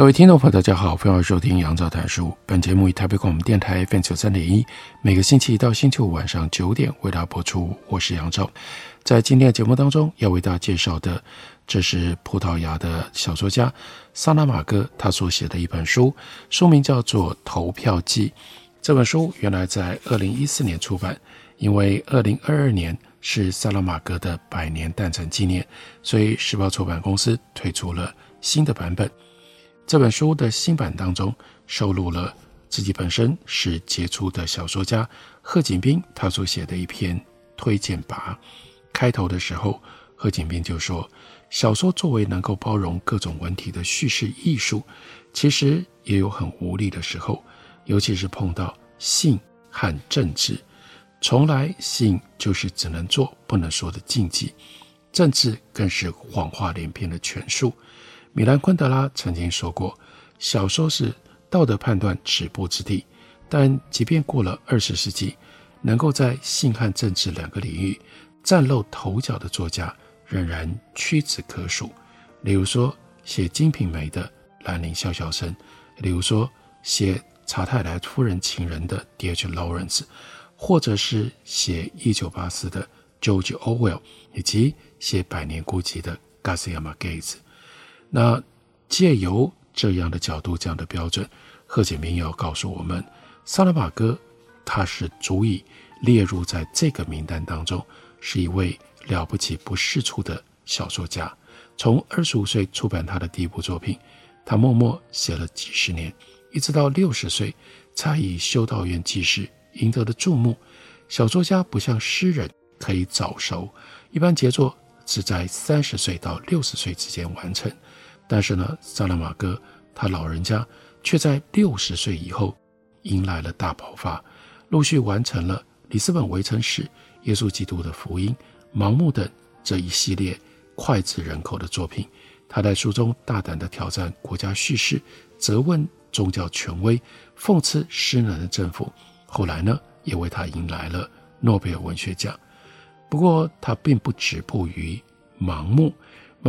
各位听众朋友，大家好，欢迎收听杨照谈书。本节目以台北广播电台 FM 九三点一，每个星期一到星期五晚上九点为大家播出。我是杨照，在今天的节目当中要为大家介绍的，这是葡萄牙的小说家萨拉马戈他所写的一本书，书名叫做《投票记》。这本书原来在二零一四年出版，因为二零二二年是萨拉马戈的百年诞辰纪念，所以时报出版公司推出了新的版本。这本书的新版当中收录了自己本身是杰出的小说家贺锦斌他所写的一篇推荐跋。开头的时候，贺锦斌就说：“小说作为能够包容各种文体的叙事艺术，其实也有很无力的时候，尤其是碰到性和政治。从来性就是只能做不能说的禁忌，政治更是谎话连篇的权术。”米兰昆德拉曾经说过：“小说是道德判断止步之地。”但即便过了二十世纪，能够在性和政治两个领域崭露头角的作家仍然屈指可数。例如说，写《金瓶梅》的兰陵笑笑生；例如说，写《查泰莱夫人情人》的 D.H. Lawrence，或者是写《一九八四》的 George Orwell，以及写《百年孤寂》的 Garcia Marquez。那借由这样的角度、这样的标准，贺锦明要告诉我们，萨拉玛戈他是足以列入在这个名单当中，是一位了不起、不世出的小说家。从二十五岁出版他的第一部作品，他默默写了几十年，一直到六十岁才以《修道院记事》赢得了注目。小说家不像诗人可以早熟，一般杰作是在三十岁到六十岁之间完成。但是呢，萨拉玛戈他老人家却在六十岁以后迎来了大爆发，陆续完成了《里斯本围城史》《耶稣基督的福音》《盲目》等这一系列脍炙人口的作品。他在书中大胆地挑战国家叙事，责问宗教权威，讽刺失能的政府。后来呢，也为他迎来了诺贝尔文学奖。不过，他并不止步于《盲目》。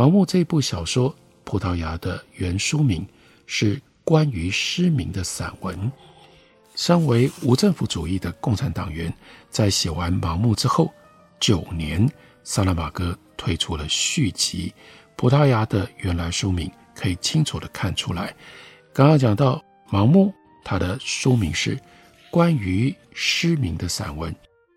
《盲目》这部小说。葡萄牙的原书名是关于失明的散文。身为无政府主义的共产党员，在写完《盲目》之后九年，萨拉玛戈推出了续集。葡萄牙的原来书名可以清楚地看出来。刚刚讲到《盲目》，它的书名是关于失明的散文，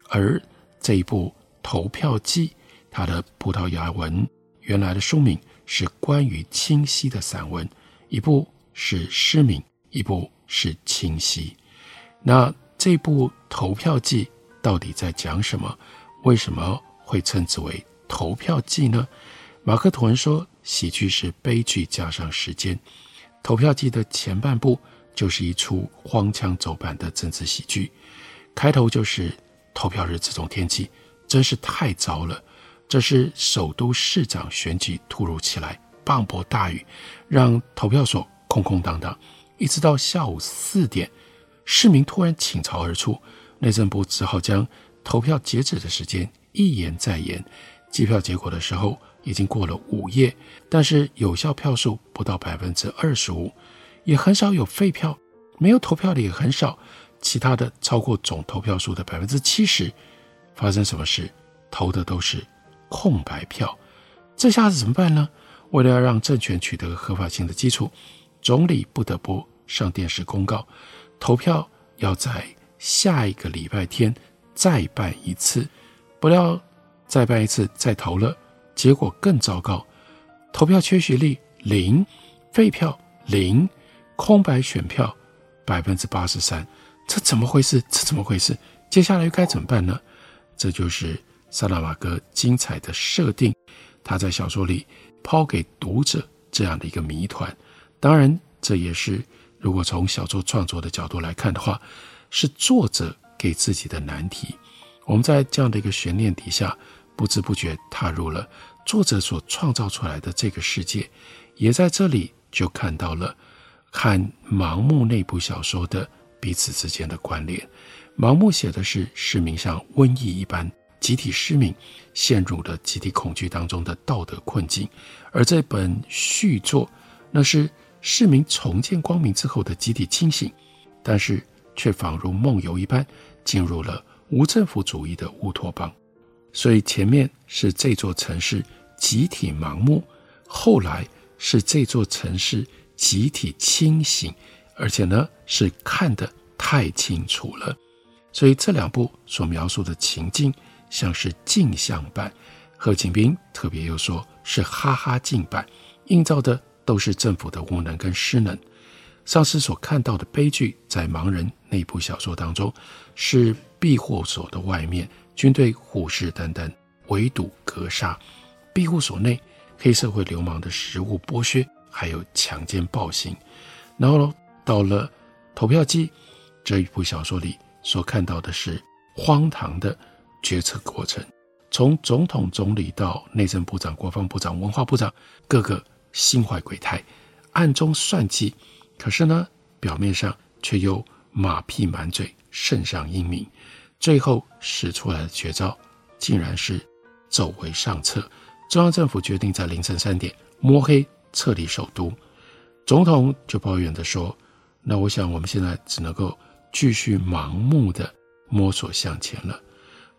而这一部《投票记》，它的葡萄牙文原来的书名。是关于清晰的散文，一部是失明，一部是清晰。那这部投票记到底在讲什么？为什么会称之为投票记呢？马克吐温说，喜剧是悲剧加上时间。投票记的前半部就是一出荒腔走板的政治喜剧，开头就是投票日这种天气真是太糟了。这是首都市长选举突如其来，磅礴大雨让投票所空空荡荡，一直到下午四点，市民突然倾巢而出，内政部只好将投票截止的时间一延再延。计票结果的时候已经过了午夜，但是有效票数不到百分之二十五，也很少有废票，没有投票的也很少，其他的超过总投票数的百分之七十。发生什么事？投的都是。空白票，这下子怎么办呢？为了要让政权取得合法性的基础，总理不得不上电视公告，投票要在下一个礼拜天再办一次。不料再办一次再投了，结果更糟糕，投票缺席率零，废票零，空白选票百分之八十三，这怎么回事？这怎么回事？接下来又该怎么办呢？这就是。萨拉玛戈精彩的设定，他在小说里抛给读者这样的一个谜团。当然，这也是如果从小说创作的角度来看的话，是作者给自己的难题。我们在这样的一个悬念底下，不知不觉踏入了作者所创造出来的这个世界，也在这里就看到了和《盲目》那部小说的彼此之间的关联。《盲目》写的是市民像瘟疫一般集体失明，陷入了集体恐惧当中的道德困境；而这本续作，那是市民重见光明之后的集体清醒，但是却仿如梦游一般进入了无政府主义的乌托邦。所以前面是这座城市集体盲目，后来是这座城市集体清醒，而且呢是看得太清楚了。所以这两部所描述的情境像是镜像版，贺锦斌特别又说是哈哈镜版，映照的都是政府的无能跟失能。上师所看到的悲剧，在《盲人》那部小说当中，是庇护所的外面军队虎视眈眈，围堵格杀；庇护所内黑社会流氓的食物剥削，还有强奸暴行。然后到了《投票机》这一部小说里。所看到的是荒唐的决策过程，从总统、总理到内政部长、国防部长、文化部长，个个心怀鬼胎，暗中算计，可是呢，表面上却又马屁满嘴，圣上英明。最后使出来的绝招，竟然是走为上策。中央政府决定在凌晨三点摸黑撤离首都，总统就抱怨地说：“那我想我们现在只能够。”继续盲目的摸索向前了，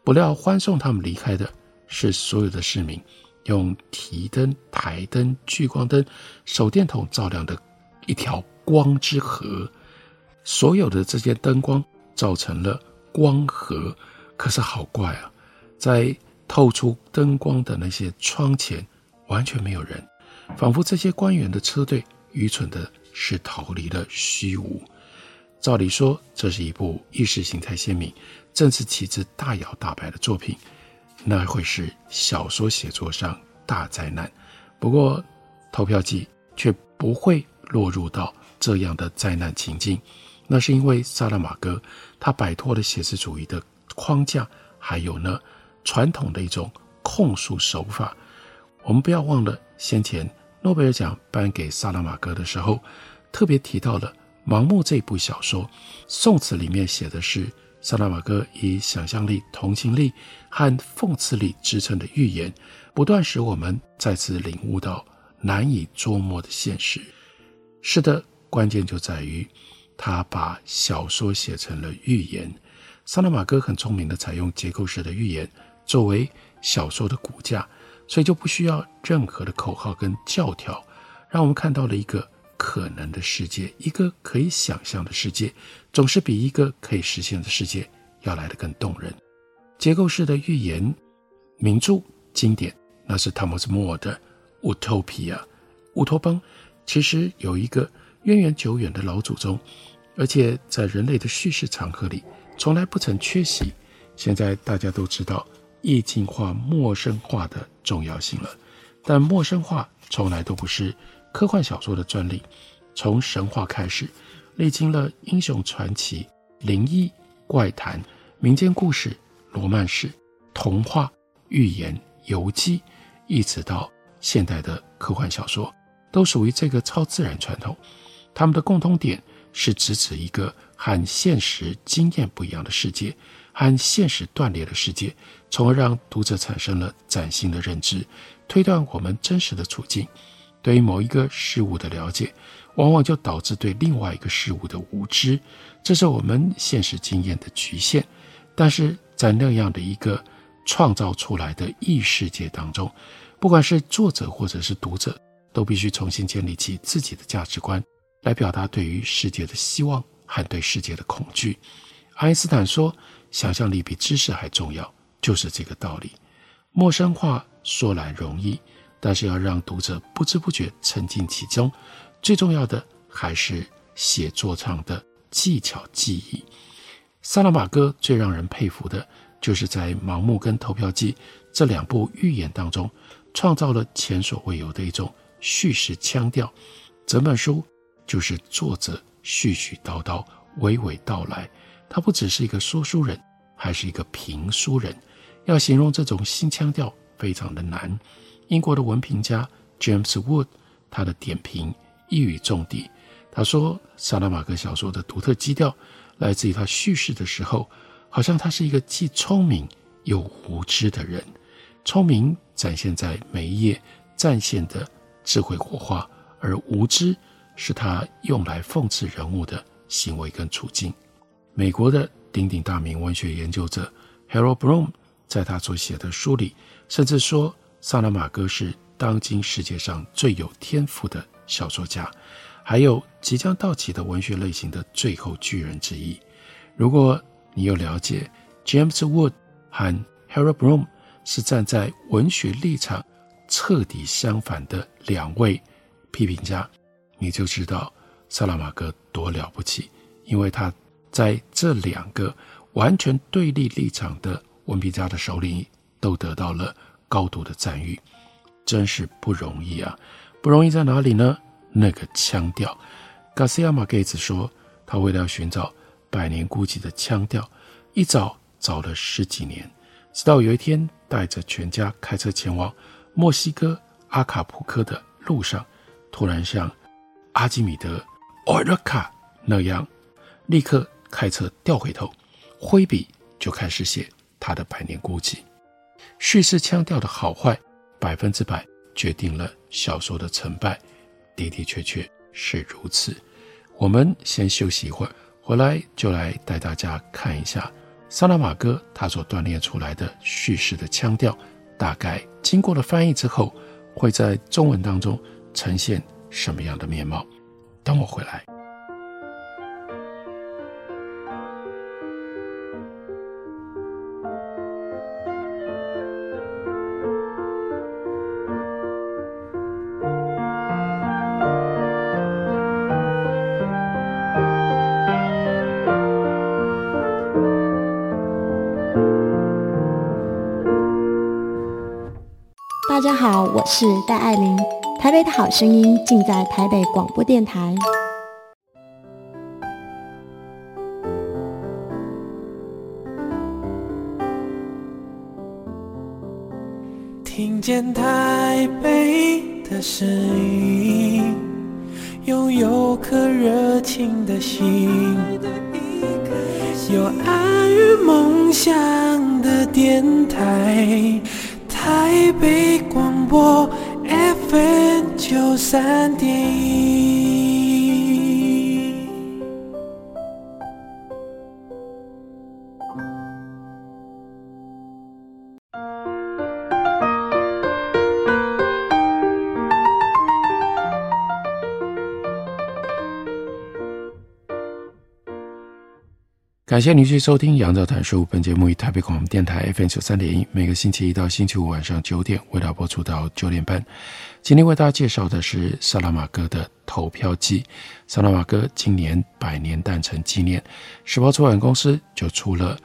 不料欢送他们离开的是所有的市民，用提灯、台灯、聚光灯、手电筒照亮的一条光之河。所有的这些灯光造成了光河，可是好怪啊，在透出灯光的那些窗前完全没有人，仿佛这些官员的车队愚蠢的是逃离了虚无。照理说，这是一部意识形态鲜明、政治旗帜大摇大摆的作品，那会是小说写作上大灾难。不过，投票记却不会落入到这样的灾难情境，那是因为萨拉玛戈他摆脱了写实主义的框架，还有呢传统的一种控诉手法。我们不要忘了，先前诺贝尔奖颁给萨拉玛戈的时候，特别提到了。《盲目》这部小说，宋词里面写的是萨拉玛戈以想象力、同情力和讽刺力支撑的寓言，不断使我们再次领悟到难以捉摸的现实。是的，关键就在于他把小说写成了寓言。萨拉玛戈很聪明地采用结构式的寓言作为小说的骨架，所以就不需要任何的口号跟教条，让我们看到了一个。可能的世界，一个可以想象的世界，总是比一个可以实现的世界要来得更动人。结构式的预言名著经典，那是汤姆斯·莫尔的《Utopia》。乌托邦其实有一个渊源久远的老祖宗，而且在人类的叙事长河里从来不曾缺席。现在大家都知道意境化、陌生化的重要性了，但陌生化从来都不是。科幻小说的专利，从神话开始，历经了英雄传奇、灵异、怪谈、民间故事、罗曼史、童话、寓言、游记，一直到现代的科幻小说，都属于这个超自然传统。他们的共通点是直指一个和现实经验不一样的世界，和现实断裂的世界，从而让读者产生了崭新的认知，推断我们真实的处境。对于某一个事物的了解，往往就导致对另外一个事物的无知，这是我们现实经验的局限。但是在那样的一个创造出来的异世界当中，不管是作者或者是读者，都必须重新建立起自己的价值观，来表达对于世界的希望和对世界的恐惧。爱因斯坦说：“想象力比知识还重要。”就是这个道理。陌生化说来容易。但是要让读者不知不觉沉浸其中，最重要的还是写作上的技巧技艺。萨拉玛戈最让人佩服的，就是在《盲目》跟《投票记》这两部寓言当中，创造了前所未有的一种叙事腔调。整本书就是作者絮絮叨叨、娓娓道来。他不只是一个说书人，还是一个评书人。要形容这种新腔调，非常的难。英国的文评家 James Wood，他的点评一语中的。他说，萨拉玛戈小说的独特基调来自于他叙事的时候，好像他是一个既聪明又无知的人。聪明展现在每一页战线的智慧火花，而无知是他用来讽刺人物的行为跟处境。美国的鼎鼎大名文学研究者 Harold Bloom 在他所写的书里，甚至说萨拉玛戈是当今世界上最有天赋的小说家，还有即将到期的文学类型的最后巨人之一。如果你有了解 James Wood 和 Harold Bloom 是站在文学立场彻底相反的两位批评家，你就知道萨拉玛戈多了不起，因为他在这两个完全对立立场的文评家的手里，都得到了高度的赞誉，真是不容易啊！不容易在哪里呢？那个腔调。Garcia Marquez 说，他为了要寻找《百年孤寂》的腔调，一找找了十几年，直到有一天带着全家开车前往墨西哥阿卡普科的路上，突然像阿基米德奥尔卡那样，立刻开车掉回头，挥笔就开始写。他的百年孤寂，叙事腔调的好坏，百分之百决定了小说的成败，的的确确是如此。我们先休息一会儿，回来就来带大家看一下萨拉玛戈他所锻炼出来的叙事的腔调，大概经过了翻译之后，会在中文当中呈现什么样的面貌。等我回来。是戴爱玲。台北的好声音尽在台北广播电台。听见台北的声音，拥有颗热情的心，有爱与梦想的电台。台北广我 FM 九三点一。感谢您继续收听《杨照谈书》。本节目以台北广播电台 FM 九三点一，每个星期一到星期五晚上九点为大家播出到九点半。今天为大家介绍的是萨拉玛戈的《投票记》。萨拉玛戈今年百年诞辰纪念，时报出版公司就出了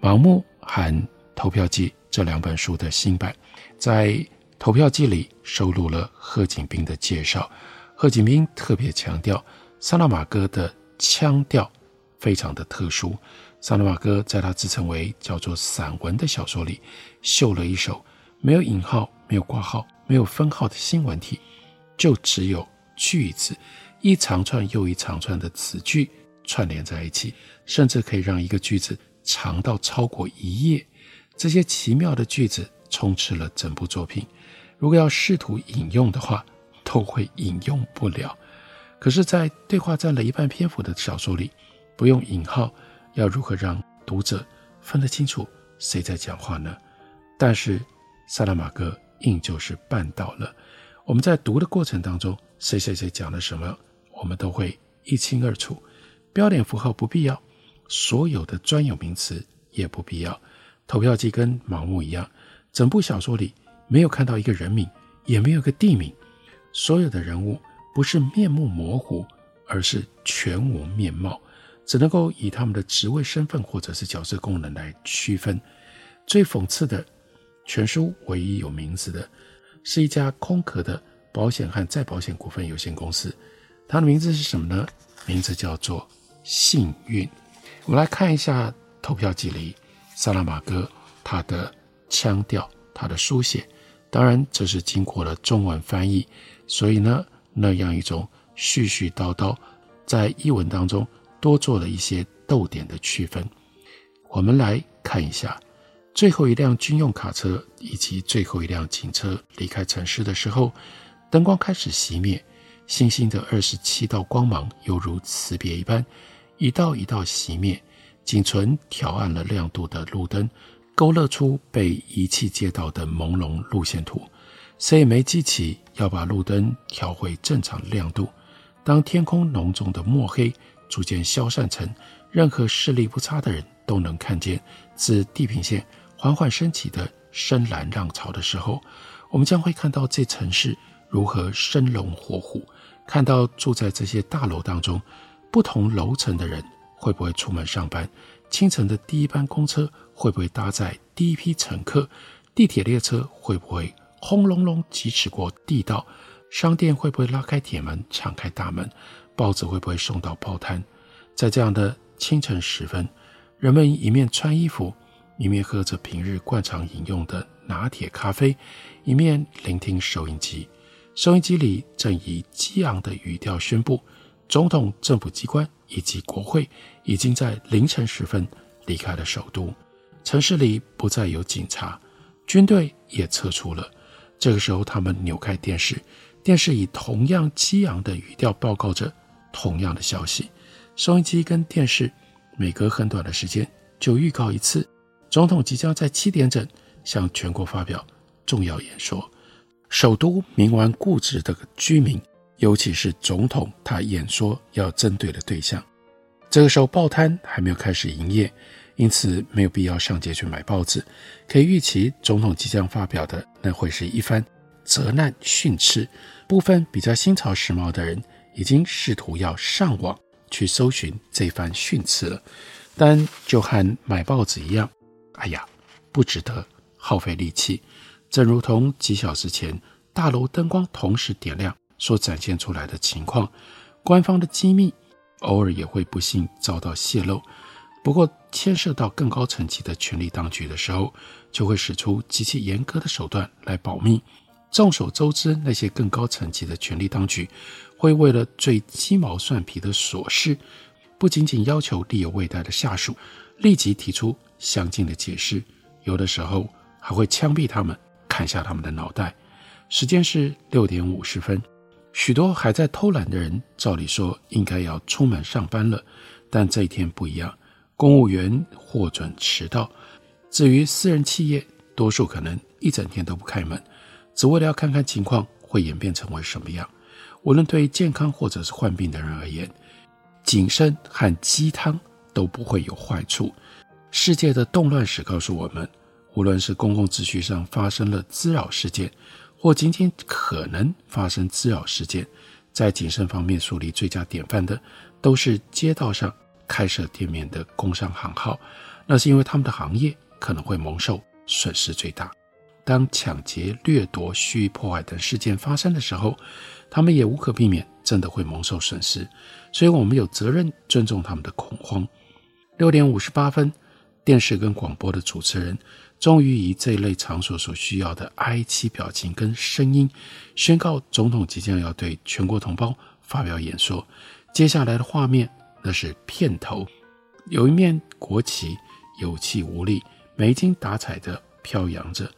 《盲目》和《投票记》这两本书的新版。在《投票记》里收录了贺锦斌的介绍。贺锦斌特别强调萨拉玛戈的腔调。非常的特殊，萨拉玛戈在他自称为叫做散文的小说里，秀了一手没有引号、没有括号、没有分号的新闻体，就只有句子，一长串又一长串的词句串联在一起，甚至可以让一个句子长到超过一页。这些奇妙的句子充斥了整部作品，如果要试图引用的话，都会引用不了。可是，在对话占了一半篇幅的小说里，不用引号，要如何让读者分得清楚谁在讲话呢？但是萨拉玛戈硬就是办到了。我们在读的过程当中，谁谁谁讲了什么，我们都会一清二楚。标点符号不必要，所有的专有名词也不必要。投票机跟盲目一样，整部小说里没有看到一个人名，也没有个地名，所有的人物不是面目模糊，而是全无面貌。只能够以他们的职位身份或者是角色功能来区分。最讽刺的，全书唯一有名字的，是一家空壳的保险和再保险股份有限公司。它的名字是什么呢？名字叫做幸运。我们来看一下投票记里萨拉玛戈他的腔调、他的书写。当然，这是经过了中文翻译，所以呢，那样一种絮絮叨叨，在译文当中多做了一些逗点的区分。我们来看一下，最后一辆军用卡车以及最后一辆警车离开城市的时候，灯光开始熄灭，星星的二十七道光芒犹如辞别一般，一道一道熄灭，仅存调暗了亮度的路灯。勾勒出被遗弃街道的朦胧路线图，谁也没记起要把路灯调回正常亮度。当天空浓重的墨黑逐渐消散成任何视力不差的人都能看见自地平线缓缓升起的深蓝浪潮的时候，我们将会看到这城市如何生龙活虎，看到住在这些大楼当中不同楼层的人会不会出门上班。清晨的第一班公车会不会搭载第一批乘客？地铁列车会不会轰隆隆疾驰过地道？商店会不会拉开铁门、敞开大门？报纸会不会送到报摊？在这样的清晨时分，人们一面穿衣服，一面喝着平日惯常饮用的拿铁咖啡，一面聆听收音机。收音机里正以激昂的语调宣布。总统、政府机关以及国会已经在凌晨时分离开了首都，城市里不再有警察，军队也撤出了。这个时候，他们扭开电视，电视以同样激昂的语调报告着同样的消息。收音机跟电视每隔很短的时间就预告一次，总统即将在七点整向全国发表重要演说。首都冥顽固执的居民。尤其是总统，他演说要针对的对象。这个时候，报摊还没有开始营业，因此没有必要上街去买报纸。可以预期，总统即将发表的那会是一番责难训斥。部分比较新潮时髦的人已经试图要上网去搜寻这番训斥了，但就和买报纸一样，哎呀，不值得耗费力气。正如同几小时前，大楼灯光同时点亮。所展现出来的情况，官方的机密偶尔也会不幸遭到泄露。不过，牵涉到更高层级的权力当局的时候，就会使出极其严格的手段来保密。众所周知，那些更高层级的权力当局会为了最鸡毛蒜皮的琐事，不仅仅要求力有未逮的下属立即提出详尽的解释，有的时候还会枪毙他们，砍下他们的脑袋。时间是六点五十分。许多还在偷懒的人，照理说应该要出门上班了，但这一天不一样，公务员获准迟到。至于私人企业，多数可能一整天都不开门，只为了要看看情况会演变成为什么样。无论对健康或者是患病的人而言，谨慎和鸡汤都不会有坏处。世界的动乱史告诉我们，无论是公共秩序上发生了滋扰事件，或仅仅可能发生滋扰事件，在谨慎方面树立最佳典范的，都是街道上开设店面的工商行号。那是因为他们的行业可能会蒙受损失最大。当抢劫、掠夺、蓄意破坏等事件发生的时候，他们也无可避免，真的会蒙受损失。所以，我们有责任尊重他们的恐慌。六点五十八分，电视跟广播的主持人。终于以这类场所所需要的哀戚表情跟声音，宣告总统即将要对全国同胞发表演说。接下来的画面，那是片头，有一面国旗有气无力、没精打采地飘扬着，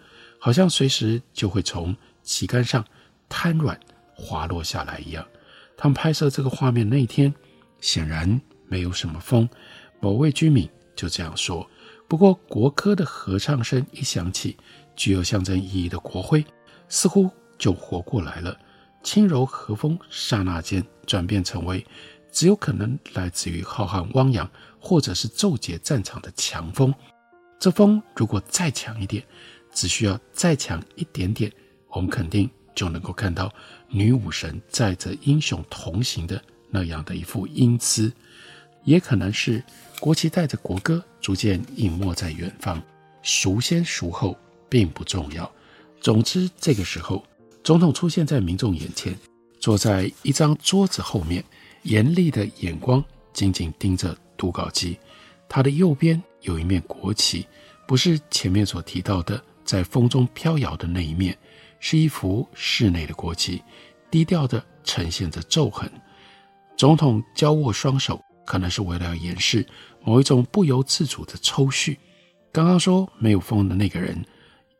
好像随时就会从旗杆上瘫软滑落下来一样。他们拍摄这个画面那一天，显然没有什么风。某位居民就这样说。不过，国歌的合唱声一响起，具有象征意义的国徽似乎就活过来了。轻柔和风刹那间转变成为只有可能来自于浩瀚汪洋，或者是骤劫战场的强风。这风如果再强一点，只需要再强一点点，我们肯定就能够看到女武神载着英雄同行的那样的一副英姿。也可能是国旗带着国歌逐渐隐没在远方，孰先孰后并不重要。总之，这个时候总统出现在民众眼前，坐在一张桌子后面，严厉的眼光紧紧盯着读稿机。他的右边有一面国旗，不是前面所提到的在风中飘摇的那一面，是一幅室内的国旗，低调地呈现着皱痕。总统交握双手，可能是为了要掩饰某一种不由自主的抽搐。刚刚说没有风的那个人，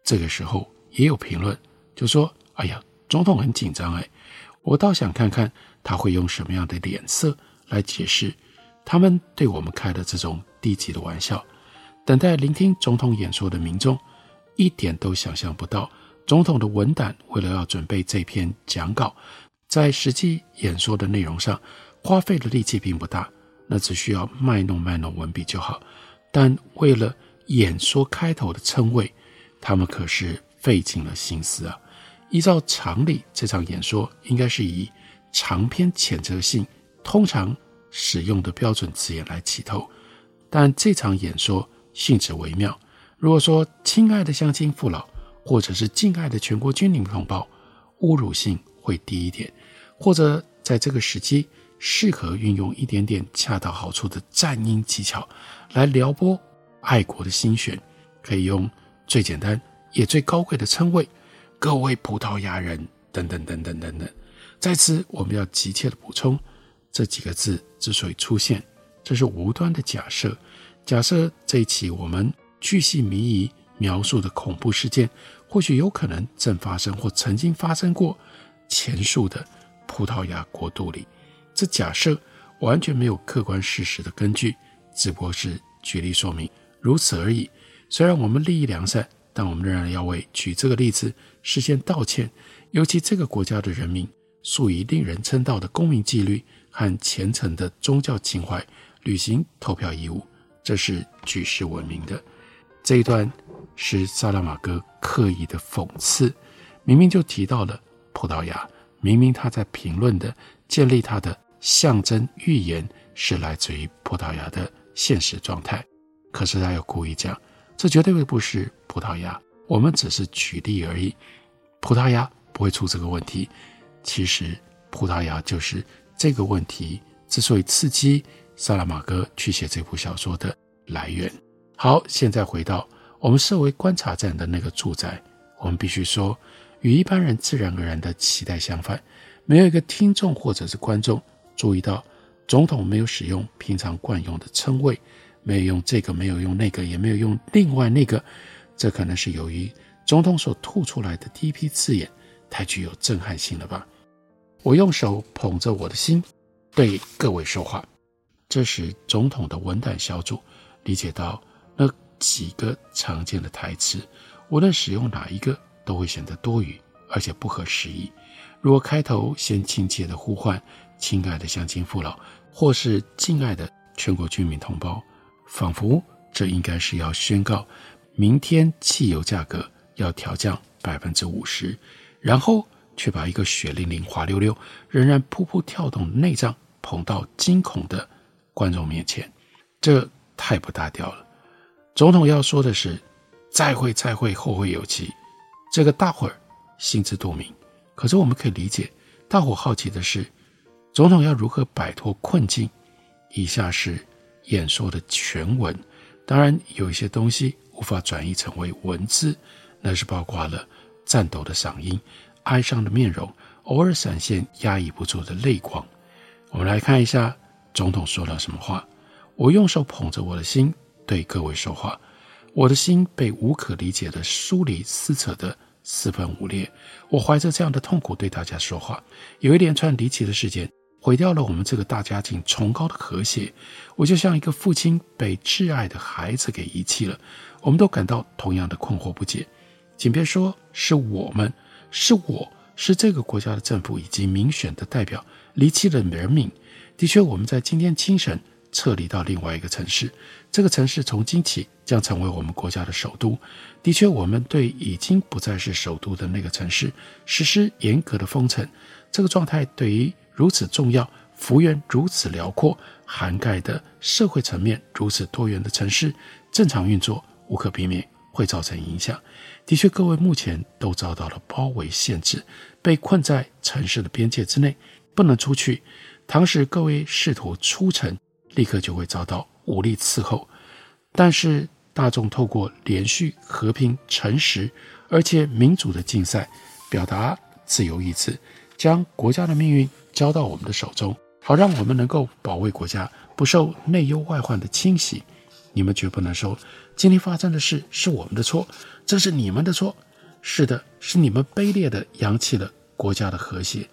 这个时候也有评论，就说：“哎呀，总统很紧张哎，我倒想看看他会用什么样的脸色来解释他们对我们开的这种低级的玩笑。”等待聆听总统演说的民众，一点都想象不到，总统的文胆为了要准备这篇讲稿，在实际演说的内容上花费的力气并不大，那只需要卖弄卖弄文笔就好，但为了演说开头的称谓，他们可是费尽了心思啊！依照常理，这场演说应该是以长篇谴责性、通常使用的标准词眼来起头，但这场演说性质微妙。如果说“亲爱的乡亲父老”或者是“敬爱的全国军民同胞”，侮辱性会低一点；或者在这个时机适合运用一点点恰到好处的战音技巧来撩拨。爱国的心弦，可以用最简单也最高贵的称谓，各位葡萄牙人等等等等等等。在此，我们要急切的补充，这几个字之所以出现，这是无端的假设。假设这一起我们巨细靡遗描述的恐怖事件，或许有可能正发生或曾经发生过前述的葡萄牙国度里。这假设完全没有客观事实的根据，只不过是举例说明。如此而已。虽然我们立意良善，但我们仍然要为举这个例子事先道歉。尤其这个国家的人民素以令人称道的公民纪律和虔诚的宗教情怀履行投票义务，这是举世闻名的。这一段是萨拉马戈刻意的讽刺，明明就提到了葡萄牙，明明他在评论的建立他的象征预言是来自于葡萄牙的现实状态。可是他又故意讲，这绝对不是葡萄牙，我们只是举例而已。葡萄牙不会出这个问题。其实葡萄牙就是这个问题之所以刺激萨拉马戈去写这部小说的来源。好，现在回到我们设为观察站的那个住宅，我们必须说，与一般人自然而然的期待相反，没有一个听众或者是观众注意到总统没有使用平常惯用的称谓。没有用这个，没有用那个，也没有用另外那个，这可能是由于总统所吐出来的第一批字眼太具有震撼性了吧？我用手捧着我的心，对各位说话。这时，总统的文胆小组理解到那几个常见的台词，无论使用哪一个，都会显得多余而且不合时宜。如果开头先亲切地呼唤“亲爱的乡亲父老”或是“敬爱的全国军民同胞”。仿佛这应该是要宣告，明天汽油价格要调降百分之五十，然后却把一个血淋淋、滑溜溜、仍然噗噗跳动的内脏捧到惊恐的观众面前，这太不搭调了。总统要说的是“再会，再会，后会有期”，这个大伙儿心知肚明。可是我们可以理解，大伙好奇的是，总统要如何摆脱困境。以下是。演说的全文，当然有一些东西无法转译成为文字，那是包括了颤抖的嗓音、哀伤的面容，偶尔闪现压抑不住的泪光。我们来看一下总统说了什么话。我用手捧着我的心，对各位说话。我的心被无可理解的疏离撕扯得四分五裂。我怀着这样的痛苦对大家说话。有一连串离奇的事件。毁掉了我们这个大家庭崇高的和谐，我就像一个父亲被挚爱的孩子给遗弃了。我们都感到同样的困惑不解。请别说是我们，是我是这个国家的政府以及民选的代表离弃了人民。的确，我们在今天清晨撤离到另外一个城市，这个城市从今起将成为我们国家的首都。的确，我们对已经不再是首都的那个城市实施严格的封城。这个状态对于如此重要、幅员如此辽阔、涵盖的社会层面如此多元的城市，正常运作无可避免会造成影响。的确，各位目前都遭到了包围限制，被困在城市的边界之内，不能出去。倘使各位试图出城，立刻就会遭到武力伺候。但是大众透过连续和平、诚实而且民主的竞赛，表达自由意志，将国家的命运交到我们的手中，好让我们能够保卫国家不受内忧外患的侵袭。你们绝不能说今天发生的事是我们的错，这是你们的错。是的，是你们卑劣的扬弃了国家的和谐，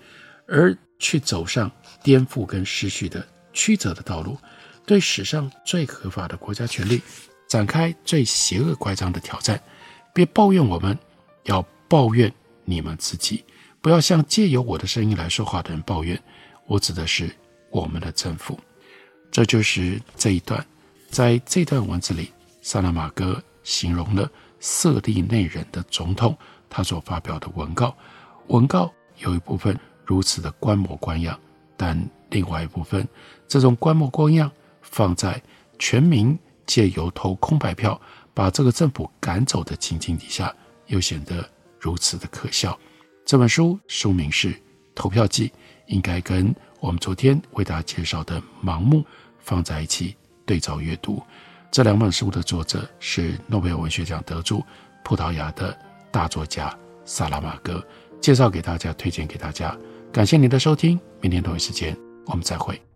而去走上颠覆跟失去的曲折的道路，对史上最合法的国家权力展开最邪恶乖张的挑战。别抱怨我们，要抱怨你们自己。不要向借由我的声音来说话的人抱怨。我指的是我们的政府。这就是这一段。在这段文字里，萨拉玛戈形容了色利内人的总统他所发表的文告。文告有一部分如此的观模观样，但另外一部分，这种观摩光样放在全民借由投空白票把这个政府赶走的情境底下，又显得如此的可笑。这本书书名是《投票记》，应该跟我们昨天为大家介绍的《盲目》放在一起。对照阅读，这两本书的作者是诺贝尔文学奖得主、葡萄牙的大作家萨拉马戈。介绍给大家，推荐给大家。感谢您的收听，明天同一时间我们再会。